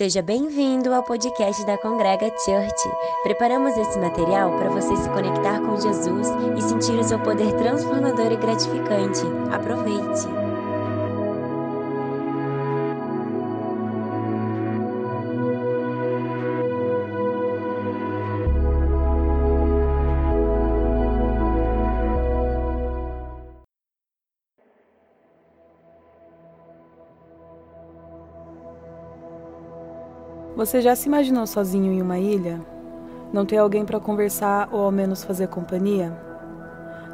Seja bem-vindo ao podcast da Congrega Church. Preparamos esse material para você se conectar com Jesus e sentir o seu poder transformador e gratificante. Aproveite! Você já se imaginou sozinho em uma ilha? Não ter alguém para conversar ou ao menos fazer companhia?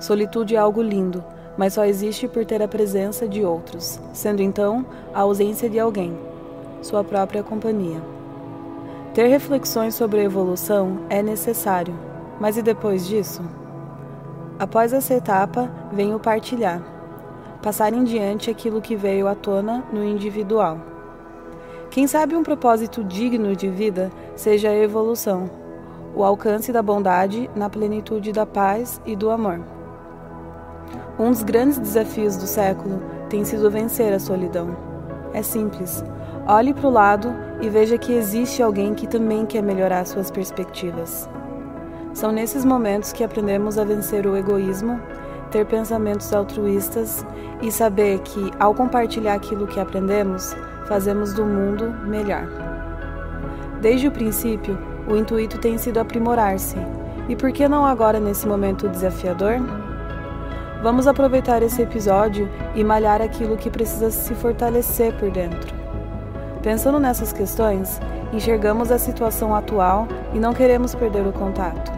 Solitude é algo lindo, mas só existe por ter a presença de outros, sendo então a ausência de alguém, sua própria companhia. Ter reflexões sobre a evolução é necessário, mas e depois disso? Após essa etapa, vem o partilhar, passar em diante aquilo que veio à tona no individual. Quem sabe um propósito digno de vida seja a evolução, o alcance da bondade na plenitude da paz e do amor. Um dos grandes desafios do século tem sido vencer a solidão. É simples. Olhe para o lado e veja que existe alguém que também quer melhorar suas perspectivas. São nesses momentos que aprendemos a vencer o egoísmo, ter pensamentos altruístas e saber que, ao compartilhar aquilo que aprendemos, fazemos do mundo melhor. Desde o princípio, o intuito tem sido aprimorar-se. E por que não agora nesse momento desafiador? Vamos aproveitar esse episódio e malhar aquilo que precisa se fortalecer por dentro. Pensando nessas questões, enxergamos a situação atual e não queremos perder o contato.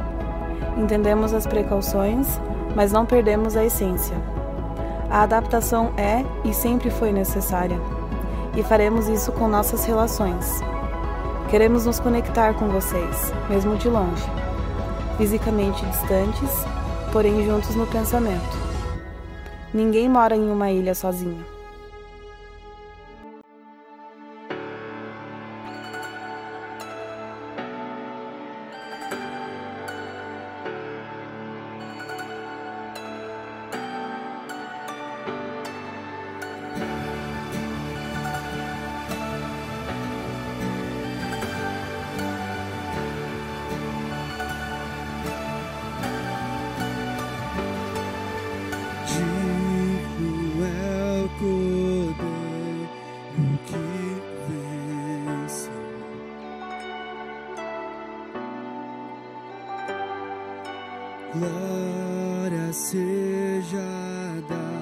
Entendemos as precauções, mas não perdemos a essência. A adaptação é e sempre foi necessária e faremos isso com nossas relações. Queremos nos conectar com vocês, mesmo de longe, fisicamente distantes, porém juntos no pensamento. Ninguém mora em uma ilha sozinho. Glória seja dada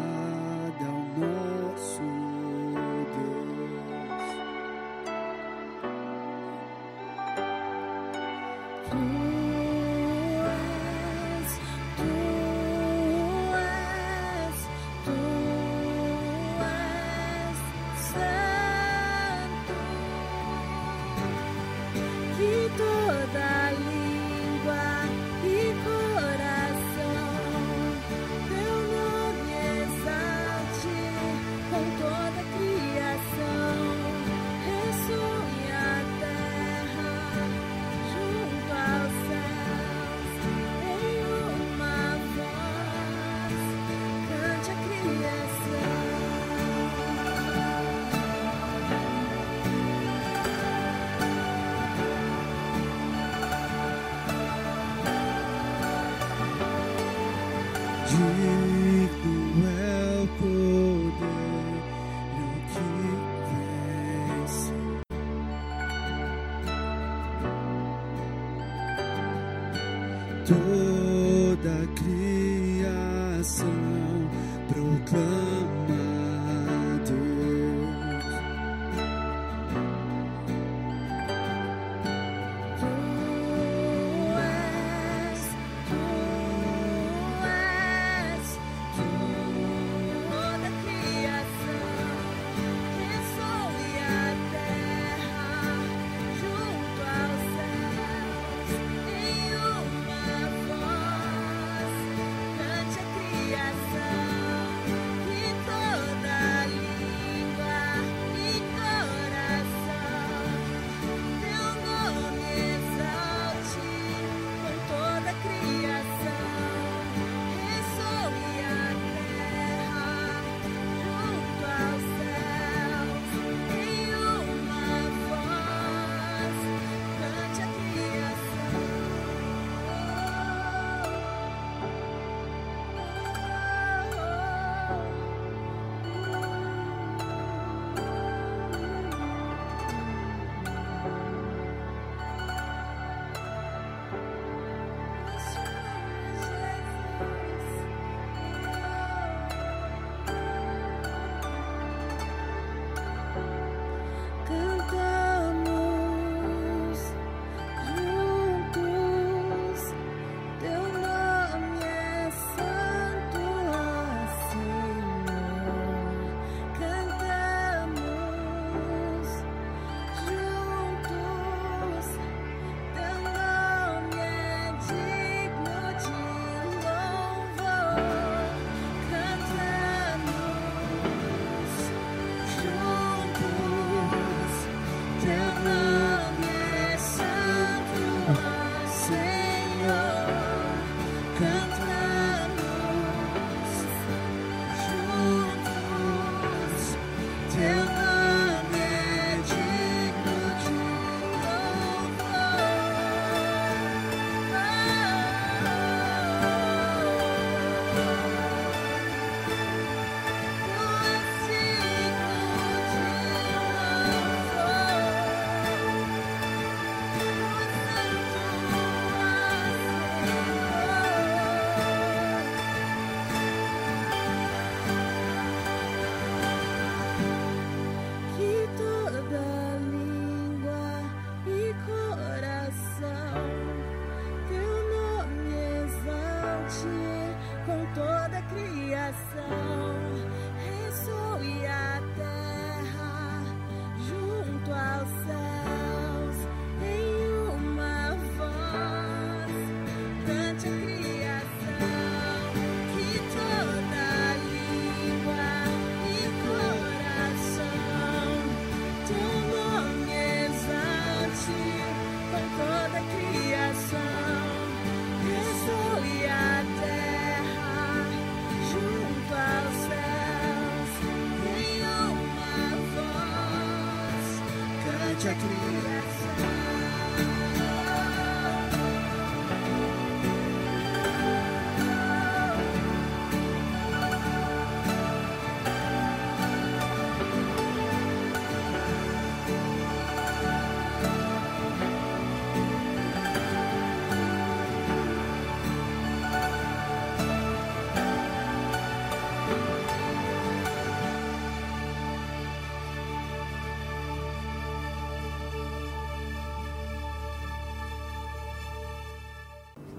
Digno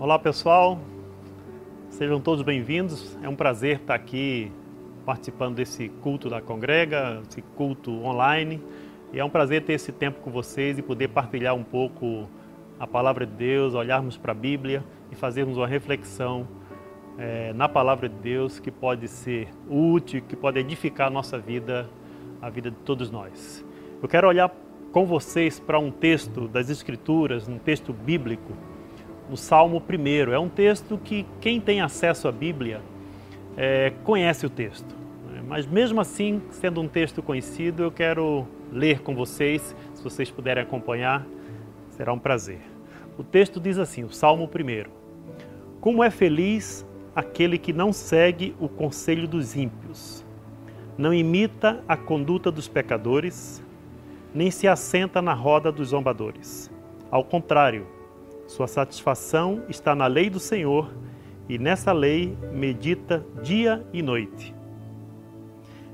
Olá pessoal, sejam todos bem-vindos. É um prazer estar aqui participando desse culto da Congrega, esse culto online. E é um prazer ter esse tempo com vocês e poder partilhar um pouco a palavra de Deus, olharmos para a Bíblia e fazermos uma reflexão é, na palavra de Deus que pode ser útil, que pode edificar a nossa vida, a vida de todos nós. Eu quero olhar com vocês para um texto das Escrituras, um texto bíblico no Salmo 1. É um texto que quem tem acesso à Bíblia é, conhece o texto. Mas mesmo assim, sendo um texto conhecido, eu quero ler com vocês. Se vocês puderem acompanhar, será um prazer. O texto diz assim, o Salmo 1. Como é feliz aquele que não segue o conselho dos ímpios, não imita a conduta dos pecadores, nem se assenta na roda dos zombadores. Ao contrário, sua satisfação está na lei do Senhor e nessa lei medita dia e noite.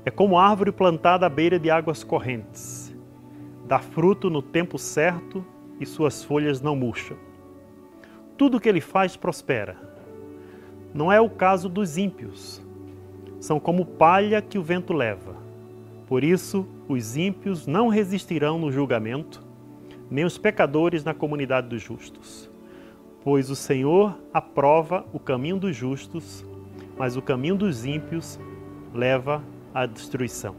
É como árvore plantada à beira de águas correntes. Dá fruto no tempo certo e suas folhas não murcham. Tudo que ele faz prospera. Não é o caso dos ímpios. São como palha que o vento leva. Por isso, os ímpios não resistirão no julgamento, nem os pecadores na comunidade dos justos. Pois o Senhor aprova o caminho dos justos, mas o caminho dos ímpios leva à destruição.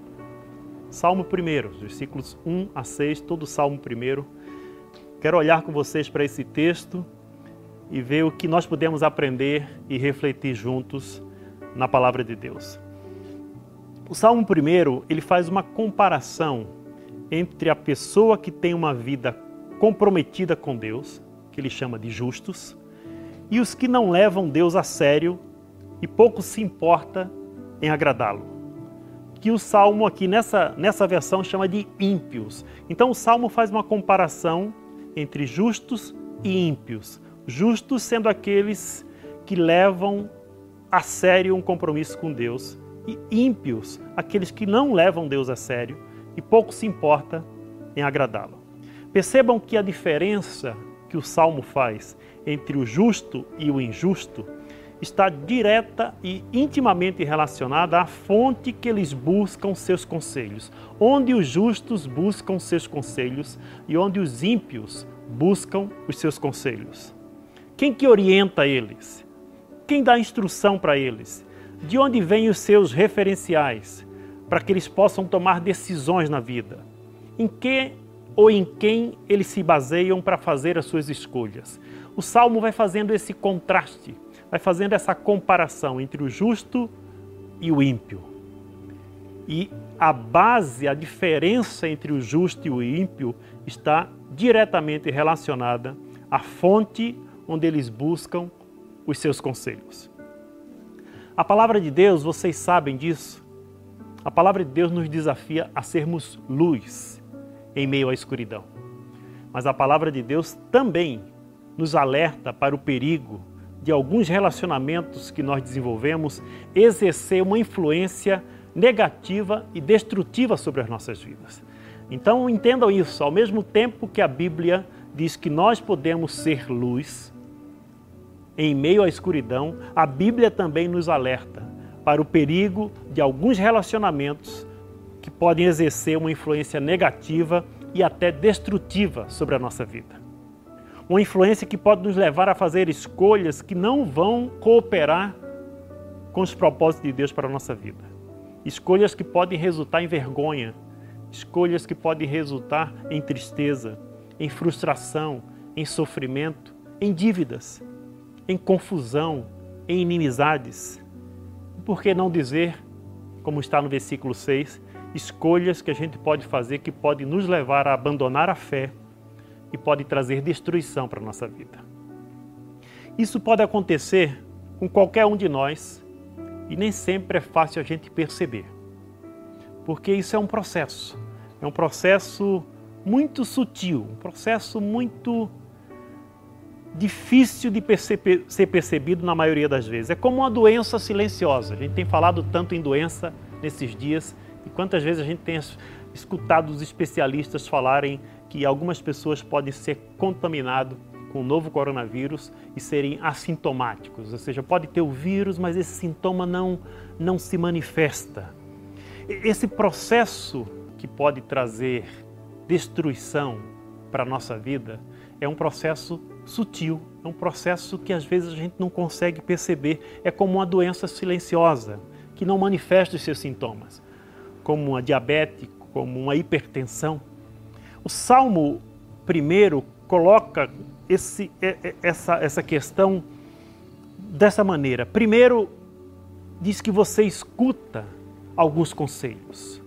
Salmo 1, versículos 1 a 6, todo o Salmo 1. Quero olhar com vocês para esse texto e ver o que nós podemos aprender e refletir juntos na palavra de Deus. O Salmo 1, ele faz uma comparação entre a pessoa que tem uma vida comprometida com Deus, que ele chama de justos, e os que não levam Deus a sério e pouco se importa em agradá-lo. Que o salmo aqui nessa, nessa versão chama de ímpios. Então o salmo faz uma comparação entre justos e ímpios. Justos sendo aqueles que levam a sério um compromisso com Deus, e ímpios, aqueles que não levam Deus a sério e pouco se importa em agradá-lo. Percebam que a diferença que o salmo faz entre o justo e o injusto está direta e intimamente relacionada à fonte que eles buscam seus conselhos. Onde os justos buscam seus conselhos e onde os ímpios buscam os seus conselhos. Quem que orienta eles? Quem dá instrução para eles? De onde vêm os seus referenciais para que eles possam tomar decisões na vida? Em que ou em quem eles se baseiam para fazer as suas escolhas. O salmo vai fazendo esse contraste, vai fazendo essa comparação entre o justo e o ímpio. E a base, a diferença entre o justo e o ímpio está diretamente relacionada à fonte onde eles buscam os seus conselhos. A palavra de Deus, vocês sabem disso, a palavra de Deus nos desafia a sermos luz em meio à escuridão. Mas a palavra de Deus também nos alerta para o perigo de alguns relacionamentos que nós desenvolvemos exercer uma influência negativa e destrutiva sobre as nossas vidas. Então entendam isso, ao mesmo tempo que a Bíblia diz que nós podemos ser luz em meio à escuridão, a Bíblia também nos alerta para o perigo de alguns relacionamentos que podem exercer uma influência negativa e até destrutiva sobre a nossa vida. Uma influência que pode nos levar a fazer escolhas que não vão cooperar com os propósitos de Deus para a nossa vida. Escolhas que podem resultar em vergonha, escolhas que podem resultar em tristeza, em frustração, em sofrimento, em dívidas, em confusão, em inimizades. Por que não dizer, como está no versículo 6, escolhas que a gente pode fazer que pode nos levar a abandonar a fé e pode trazer destruição para a nossa vida. Isso pode acontecer com qualquer um de nós e nem sempre é fácil a gente perceber, porque isso é um processo, é um processo muito sutil, um processo muito difícil de ser percebido na maioria das vezes. É como uma doença silenciosa. A gente tem falado tanto em doença nesses dias e quantas vezes a gente tem escutado os especialistas falarem que algumas pessoas podem ser contaminadas com o novo coronavírus e serem assintomáticos, ou seja, pode ter o vírus, mas esse sintoma não, não se manifesta. Esse processo que pode trazer destruição para a nossa vida é um processo sutil, é um processo que às vezes a gente não consegue perceber, é como uma doença silenciosa, que não manifesta os seus sintomas, como uma diabetes, como uma hipertensão. O Salmo primeiro coloca esse, essa, essa questão dessa maneira. Primeiro, diz que você escuta alguns conselhos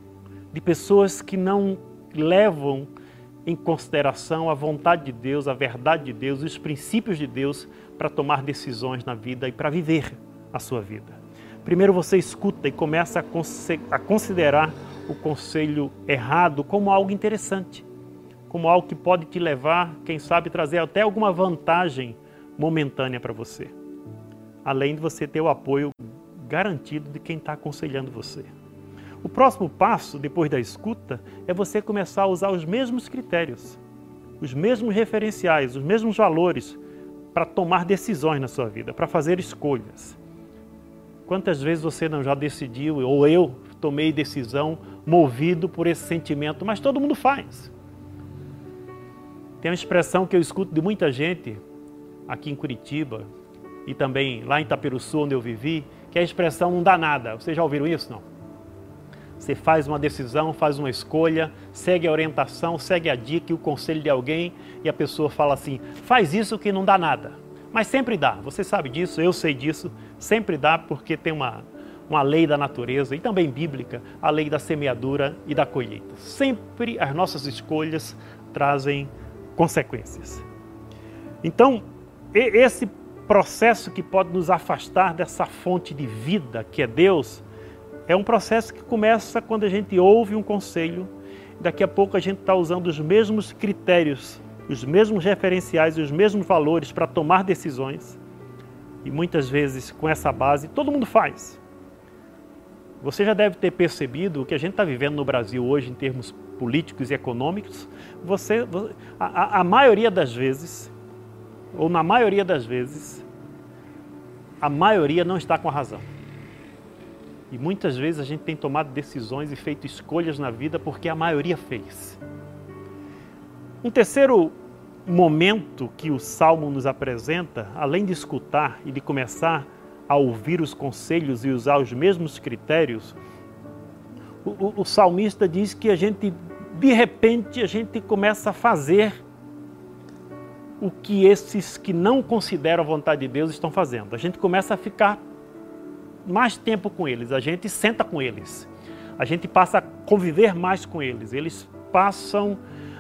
de pessoas que não levam em consideração a vontade de Deus, a verdade de Deus, os princípios de Deus para tomar decisões na vida e para viver a sua vida. Primeiro você escuta e começa a considerar o conselho errado como algo interessante, como algo que pode te levar, quem sabe, trazer até alguma vantagem momentânea para você, além de você ter o apoio garantido de quem está aconselhando você. O próximo passo, depois da escuta, é você começar a usar os mesmos critérios, os mesmos referenciais, os mesmos valores para tomar decisões na sua vida, para fazer escolhas. Quantas vezes você não já decidiu, ou eu tomei decisão movido por esse sentimento, mas todo mundo faz. Tem uma expressão que eu escuto de muita gente aqui em Curitiba e também lá em Itaperuçu, onde eu vivi, que é a expressão não dá nada. Vocês já ouviram isso? Não. Você faz uma decisão, faz uma escolha, segue a orientação, segue a dica e o conselho de alguém e a pessoa fala assim: faz isso que não dá nada. Mas sempre dá, você sabe disso, eu sei disso, sempre dá porque tem uma, uma lei da natureza e também bíblica, a lei da semeadura e da colheita. Sempre as nossas escolhas trazem consequências. Então, esse processo que pode nos afastar dessa fonte de vida que é Deus é um processo que começa quando a gente ouve um conselho, daqui a pouco a gente está usando os mesmos critérios, os mesmos referenciais e os mesmos valores para tomar decisões. E muitas vezes com essa base todo mundo faz. Você já deve ter percebido o que a gente está vivendo no Brasil hoje em termos políticos e econômicos. Você, a, a maioria das vezes, ou na maioria das vezes, a maioria não está com a razão. E muitas vezes a gente tem tomado decisões e feito escolhas na vida porque a maioria fez. Um terceiro momento que o Salmo nos apresenta, além de escutar e de começar a ouvir os conselhos e usar os mesmos critérios, o, o, o salmista diz que a gente, de repente, a gente começa a fazer o que esses que não consideram a vontade de Deus estão fazendo. A gente começa a ficar mais tempo com eles, a gente senta com eles, a gente passa a conviver mais com eles, eles passam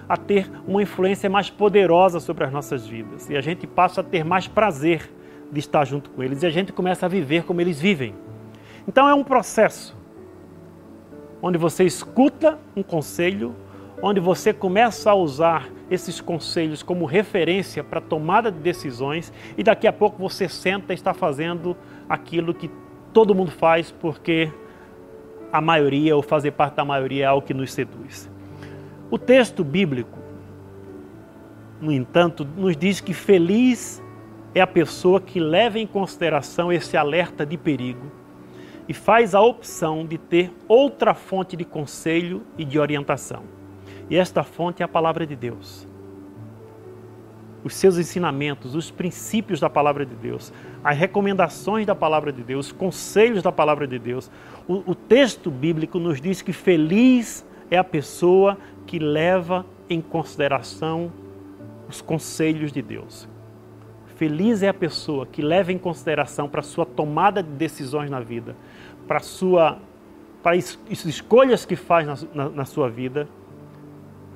a ter uma influência mais poderosa sobre as nossas vidas. E a gente passa a ter mais prazer de estar junto com eles. E a gente começa a viver como eles vivem. Então é um processo onde você escuta um conselho, onde você começa a usar esses conselhos como referência para tomada de decisões e daqui a pouco você senta e está fazendo aquilo que todo mundo faz porque a maioria ou fazer parte da maioria é algo que nos seduz. O texto bíblico, no entanto, nos diz que feliz é a pessoa que leva em consideração esse alerta de perigo e faz a opção de ter outra fonte de conselho e de orientação. E esta fonte é a palavra de Deus os seus ensinamentos, os princípios da palavra de Deus, as recomendações da palavra de Deus, os conselhos da palavra de Deus. O, o texto bíblico nos diz que feliz é a pessoa que leva em consideração os conselhos de Deus. Feliz é a pessoa que leva em consideração para sua tomada de decisões na vida, para sua para as escolhas que faz na, na, na sua vida,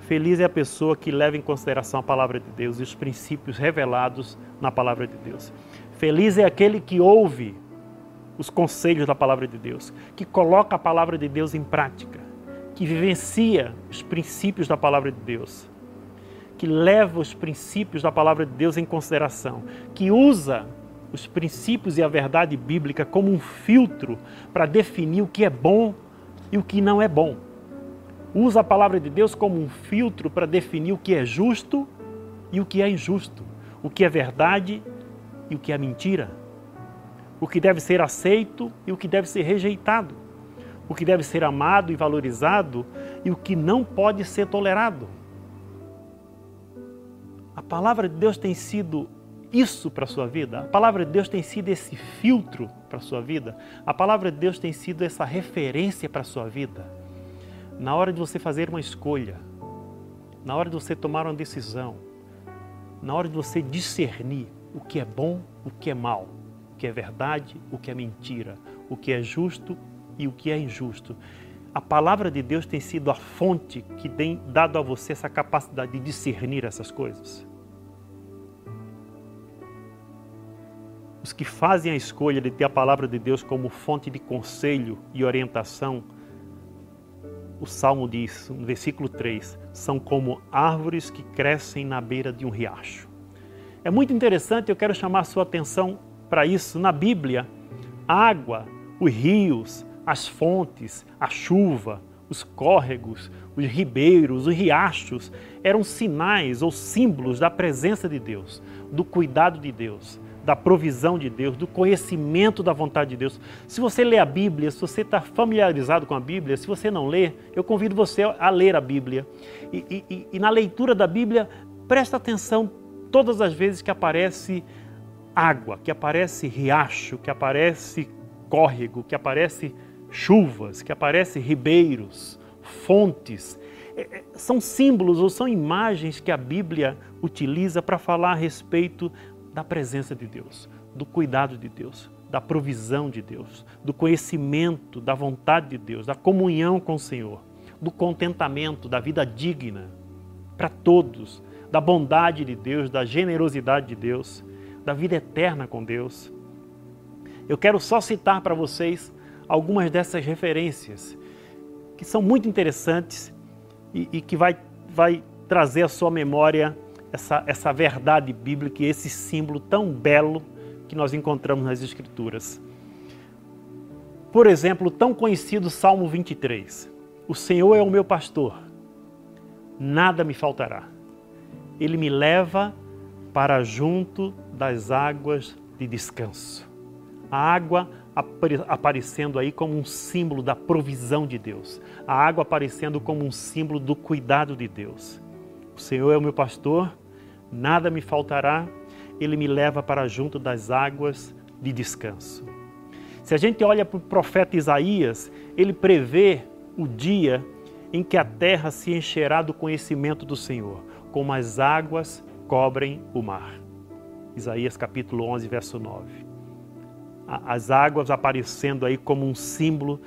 feliz é a pessoa que leva em consideração a palavra de Deus e os princípios revelados na palavra de Deus. Feliz é aquele que ouve os conselhos da palavra de Deus, que coloca a palavra de Deus em prática, que vivencia os princípios da palavra de Deus, que leva os princípios da palavra de Deus em consideração, que usa os princípios e a verdade bíblica como um filtro para definir o que é bom e o que não é bom. Usa a palavra de Deus como um filtro para definir o que é justo e o que é injusto, o que é verdade e o que é mentira, o que deve ser aceito e o que deve ser rejeitado, o que deve ser amado e valorizado e o que não pode ser tolerado. A palavra de Deus tem sido isso para a sua vida? A palavra de Deus tem sido esse filtro para a sua vida? A palavra de Deus tem sido essa referência para a sua vida? Na hora de você fazer uma escolha, na hora de você tomar uma decisão, na hora de você discernir o que é bom, o que é mal, o que é verdade, o que é mentira, o que é justo e o que é injusto. A palavra de Deus tem sido a fonte que tem dado a você essa capacidade de discernir essas coisas. Os que fazem a escolha de ter a palavra de Deus como fonte de conselho e orientação, o Salmo diz, no versículo 3, são como árvores que crescem na beira de um riacho. É muito interessante, eu quero chamar sua atenção para isso. Na Bíblia, água, os rios, as fontes, a chuva, os córregos, os ribeiros, os riachos eram sinais ou símbolos da presença de Deus, do cuidado de Deus, da provisão de Deus, do conhecimento da vontade de Deus. Se você lê a Bíblia, se você está familiarizado com a Bíblia, se você não lê, eu convido você a ler a Bíblia. E, e, e na leitura da Bíblia, presta atenção todas as vezes que aparece água, que aparece riacho, que aparece córrego, que aparece chuvas, que aparece ribeiros, fontes. É, é, são símbolos ou são imagens que a Bíblia utiliza para falar a respeito da presença de Deus, do cuidado de Deus, da provisão de Deus, do conhecimento da vontade de Deus, da comunhão com o Senhor, do contentamento, da vida digna para todos, da bondade de Deus, da generosidade de Deus, da vida eterna com Deus. Eu quero só citar para vocês algumas dessas referências que são muito interessantes e, e que vai, vai trazer à sua memória essa, essa verdade bíblica e esse símbolo tão belo que nós encontramos nas Escrituras. Por exemplo, o tão conhecido Salmo 23. O Senhor é o meu pastor, nada me faltará. Ele me leva para junto das águas de descanso. A água aparecendo aí como um símbolo da provisão de Deus. A água aparecendo como um símbolo do cuidado de Deus. O Senhor é o meu pastor, nada me faltará, ele me leva para junto das águas de descanso. Se a gente olha para o profeta Isaías, ele prevê o dia em que a terra se encherá do conhecimento do Senhor, como as águas cobrem o mar. Isaías capítulo 11, verso 9. As águas aparecendo aí como um símbolo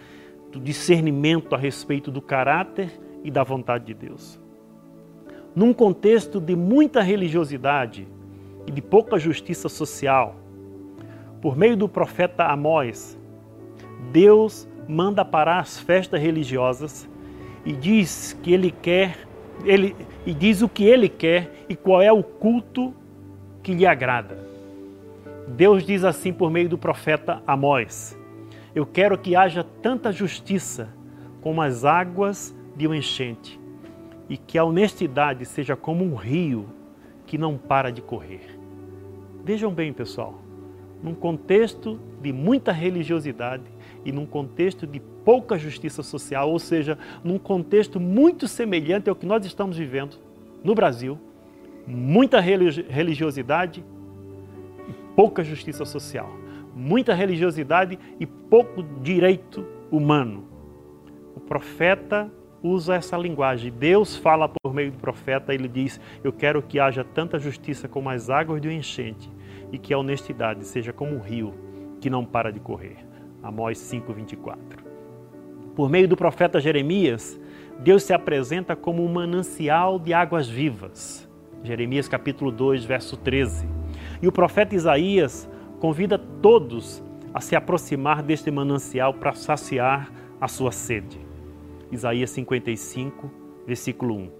do discernimento a respeito do caráter e da vontade de Deus num contexto de muita religiosidade e de pouca justiça social, por meio do profeta Amós, Deus manda parar as festas religiosas e diz que ele quer, ele e diz o que ele quer e qual é o culto que lhe agrada. Deus diz assim por meio do profeta Amós: Eu quero que haja tanta justiça como as águas de uma enchente e que a honestidade seja como um rio que não para de correr. Vejam bem, pessoal, num contexto de muita religiosidade e num contexto de pouca justiça social, ou seja, num contexto muito semelhante ao que nós estamos vivendo no Brasil, muita religiosidade e pouca justiça social, muita religiosidade e pouco direito humano. O profeta usa essa linguagem. Deus fala por meio do profeta, ele diz: Eu quero que haja tanta justiça como as águas de um enchente e que a honestidade seja como um rio que não para de correr. Amós 5:24. Por meio do profeta Jeremias, Deus se apresenta como um manancial de águas vivas. Jeremias capítulo 2, verso 13. E o profeta Isaías convida todos a se aproximar deste manancial para saciar a sua sede. Isaías 55, versículo 1.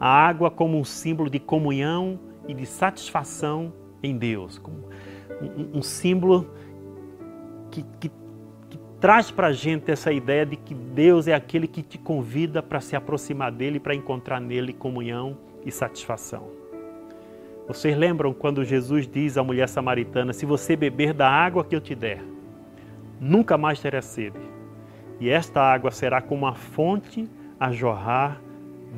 A água como um símbolo de comunhão e de satisfação em Deus, um, um símbolo que, que, que traz para a gente essa ideia de que Deus é aquele que te convida para se aproximar dele, para encontrar nele comunhão e satisfação. Vocês lembram quando Jesus diz à mulher samaritana: Se você beber da água que eu te der, nunca mais terá sede, e esta água será como uma fonte a jorrar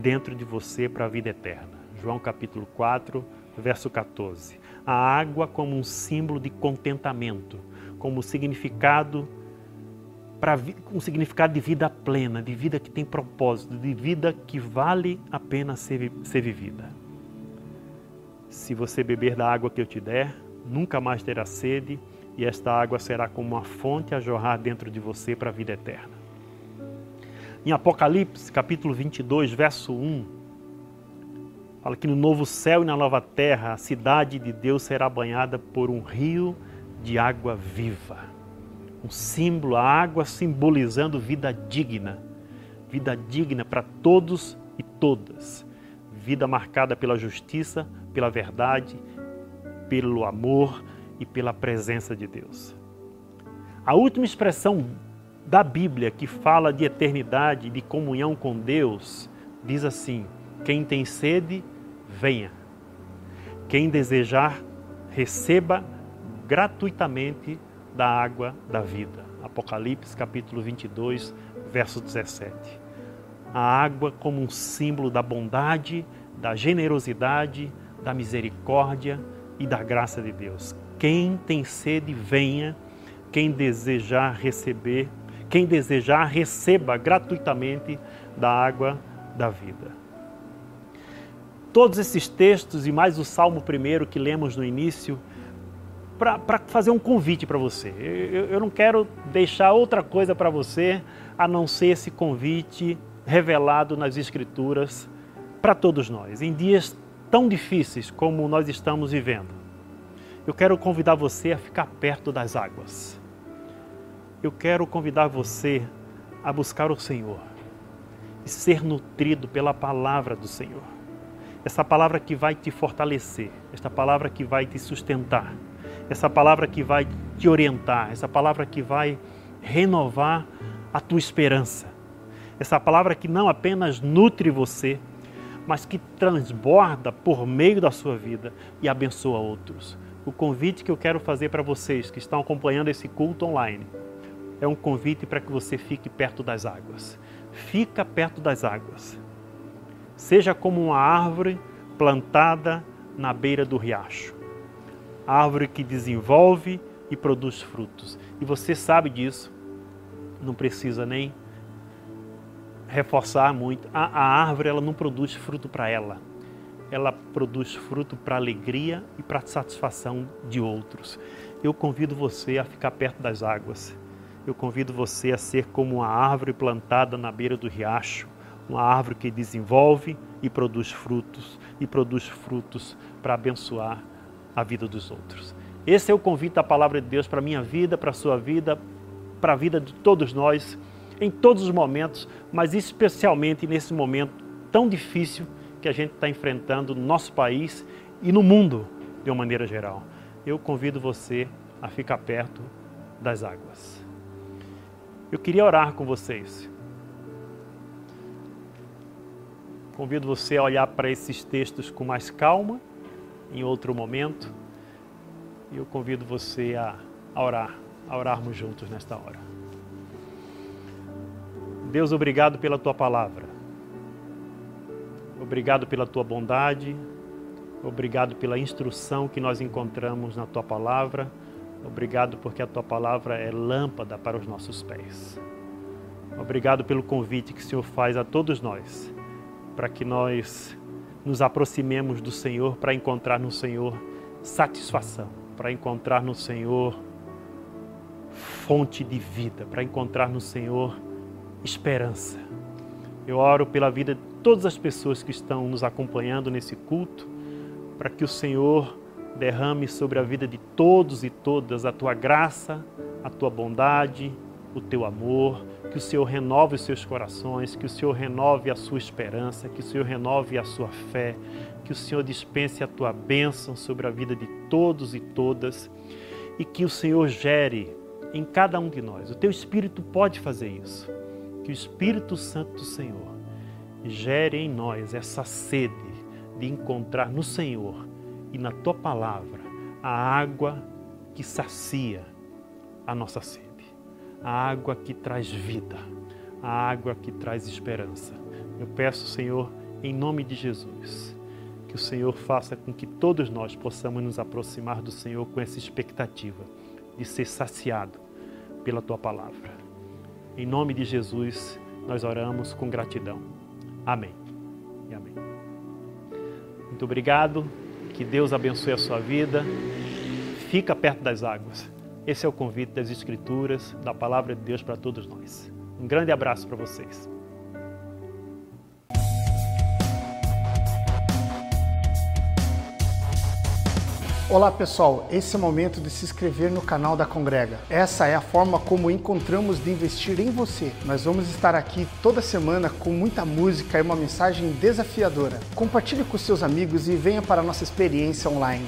dentro de você para a vida eterna. João capítulo 4, verso 14. A água como um símbolo de contentamento, como significado para um significado de vida plena, de vida que tem propósito, de vida que vale a pena ser, ser vivida. Se você beber da água que eu te der, nunca mais terá sede, e esta água será como uma fonte a jorrar dentro de você para a vida eterna. Em Apocalipse, capítulo 22, verso 1, fala que no novo céu e na nova terra a cidade de Deus será banhada por um rio de água viva. Um símbolo, a água simbolizando vida digna. Vida digna para todos e todas. Vida marcada pela justiça, pela verdade, pelo amor e pela presença de Deus. A última expressão da Bíblia que fala de eternidade, de comunhão com Deus, diz assim: quem tem sede, venha. Quem desejar, receba gratuitamente da água da vida. Apocalipse capítulo 22, verso 17. A água como um símbolo da bondade, da generosidade, da misericórdia e da graça de Deus. Quem tem sede, venha. Quem desejar receber, quem desejar, receba gratuitamente da água da vida. Todos esses textos e mais o Salmo primeiro que lemos no início para fazer um convite para você. Eu, eu, não quero deixar outra coisa para você a não ser esse convite revelado nas Escrituras para todos nós, em dias tão difíceis como nós estamos vivendo. Eu quero convidar você a ficar perto das águas. Eu quero convidar você a buscar o Senhor e ser nutrido pela palavra do Senhor. Essa palavra que vai te fortalecer, esta palavra que vai te sustentar essa palavra que vai te orientar, essa palavra que vai renovar a tua esperança, essa palavra que não apenas nutre você, mas que transborda por meio da sua vida e abençoa outros. O convite que eu quero fazer para vocês que estão acompanhando esse culto online é um convite para que você fique perto das águas. Fica perto das águas. Seja como uma árvore plantada na beira do riacho árvore que desenvolve e produz frutos. E você sabe disso, não precisa nem reforçar muito. A, a árvore ela não produz fruto para ela, ela produz fruto para alegria e para satisfação de outros. Eu convido você a ficar perto das águas. Eu convido você a ser como uma árvore plantada na beira do riacho, uma árvore que desenvolve e produz frutos, e produz frutos para abençoar a vida dos outros. Esse é o convite da palavra de Deus para a minha vida, para a sua vida, para a vida de todos nós, em todos os momentos, mas especialmente nesse momento tão difícil que a gente está enfrentando no nosso país e no mundo de uma maneira geral. Eu convido você a ficar perto das águas. Eu queria orar com vocês. Convido você a olhar para esses textos com mais calma em outro momento. E eu convido você a, orar, a orarmos juntos nesta hora. Deus, obrigado pela tua palavra. Obrigado pela tua bondade. Obrigado pela instrução que nós encontramos na tua palavra. Obrigado porque a tua palavra é lâmpada para os nossos pés. Obrigado pelo convite que o Senhor faz a todos nós, para que nós nos aproximemos do Senhor para encontrar no Senhor satisfação, para encontrar no Senhor fonte de vida, para encontrar no Senhor esperança. Eu oro pela vida de todas as pessoas que estão nos acompanhando nesse culto, para que o Senhor derrame sobre a vida de todos e todas a tua graça, a tua bondade, o teu amor, que o Senhor renove os seus corações, que o Senhor renove a sua esperança, que o Senhor renove a sua fé, que o Senhor dispense a tua bênção sobre a vida de todos e todas e que o Senhor gere em cada um de nós. O teu Espírito pode fazer isso. Que o Espírito Santo do Senhor gere em nós essa sede de encontrar no Senhor e na tua palavra a água que sacia a nossa sede, a água que traz vida, a água que traz esperança. Eu peço, Senhor, em nome de Jesus, que o Senhor faça com que todos nós possamos nos aproximar do Senhor com essa expectativa de ser saciado pela tua palavra. Em nome de Jesus, nós oramos com gratidão. Amém. E amém. Muito obrigado. Que Deus abençoe a sua vida. Fica perto das águas. Esse é o convite das Escrituras, da palavra de Deus para todos nós. Um grande abraço para vocês. Olá pessoal, esse é o momento de se inscrever no canal da Congrega. Essa é a forma como encontramos de investir em você. Nós vamos estar aqui toda semana com muita música e uma mensagem desafiadora. Compartilhe com seus amigos e venha para a nossa experiência online.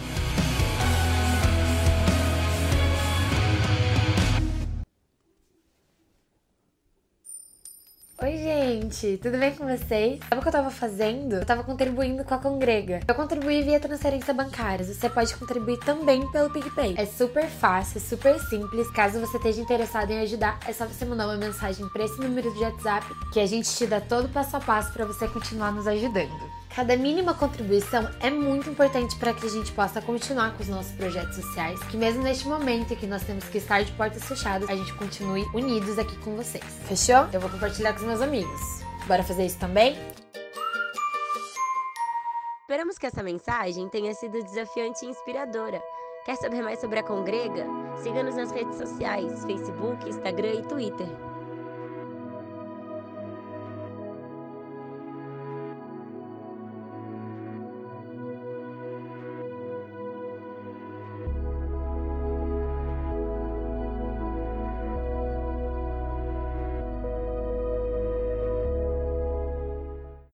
Gente, tudo bem com vocês? Sabe o que eu tava fazendo? Eu tava contribuindo com a Congrega. Eu contribuí via transferência bancária. Você pode contribuir também pelo PicPay. É super fácil, super simples. Caso você esteja interessado em ajudar, é só você mandar uma mensagem para esse número de WhatsApp que a gente te dá todo o passo a passo para você continuar nos ajudando. Cada mínima contribuição é muito importante para que a gente possa continuar com os nossos projetos sociais, que mesmo neste momento que nós temos que estar de portas fechadas, a gente continue unidos aqui com vocês. Fechou? Eu vou compartilhar com os meus amigos. Bora fazer isso também? Esperamos que essa mensagem tenha sido desafiante e inspiradora. Quer saber mais sobre a Congrega? Siga-nos nas redes sociais, Facebook, Instagram e Twitter.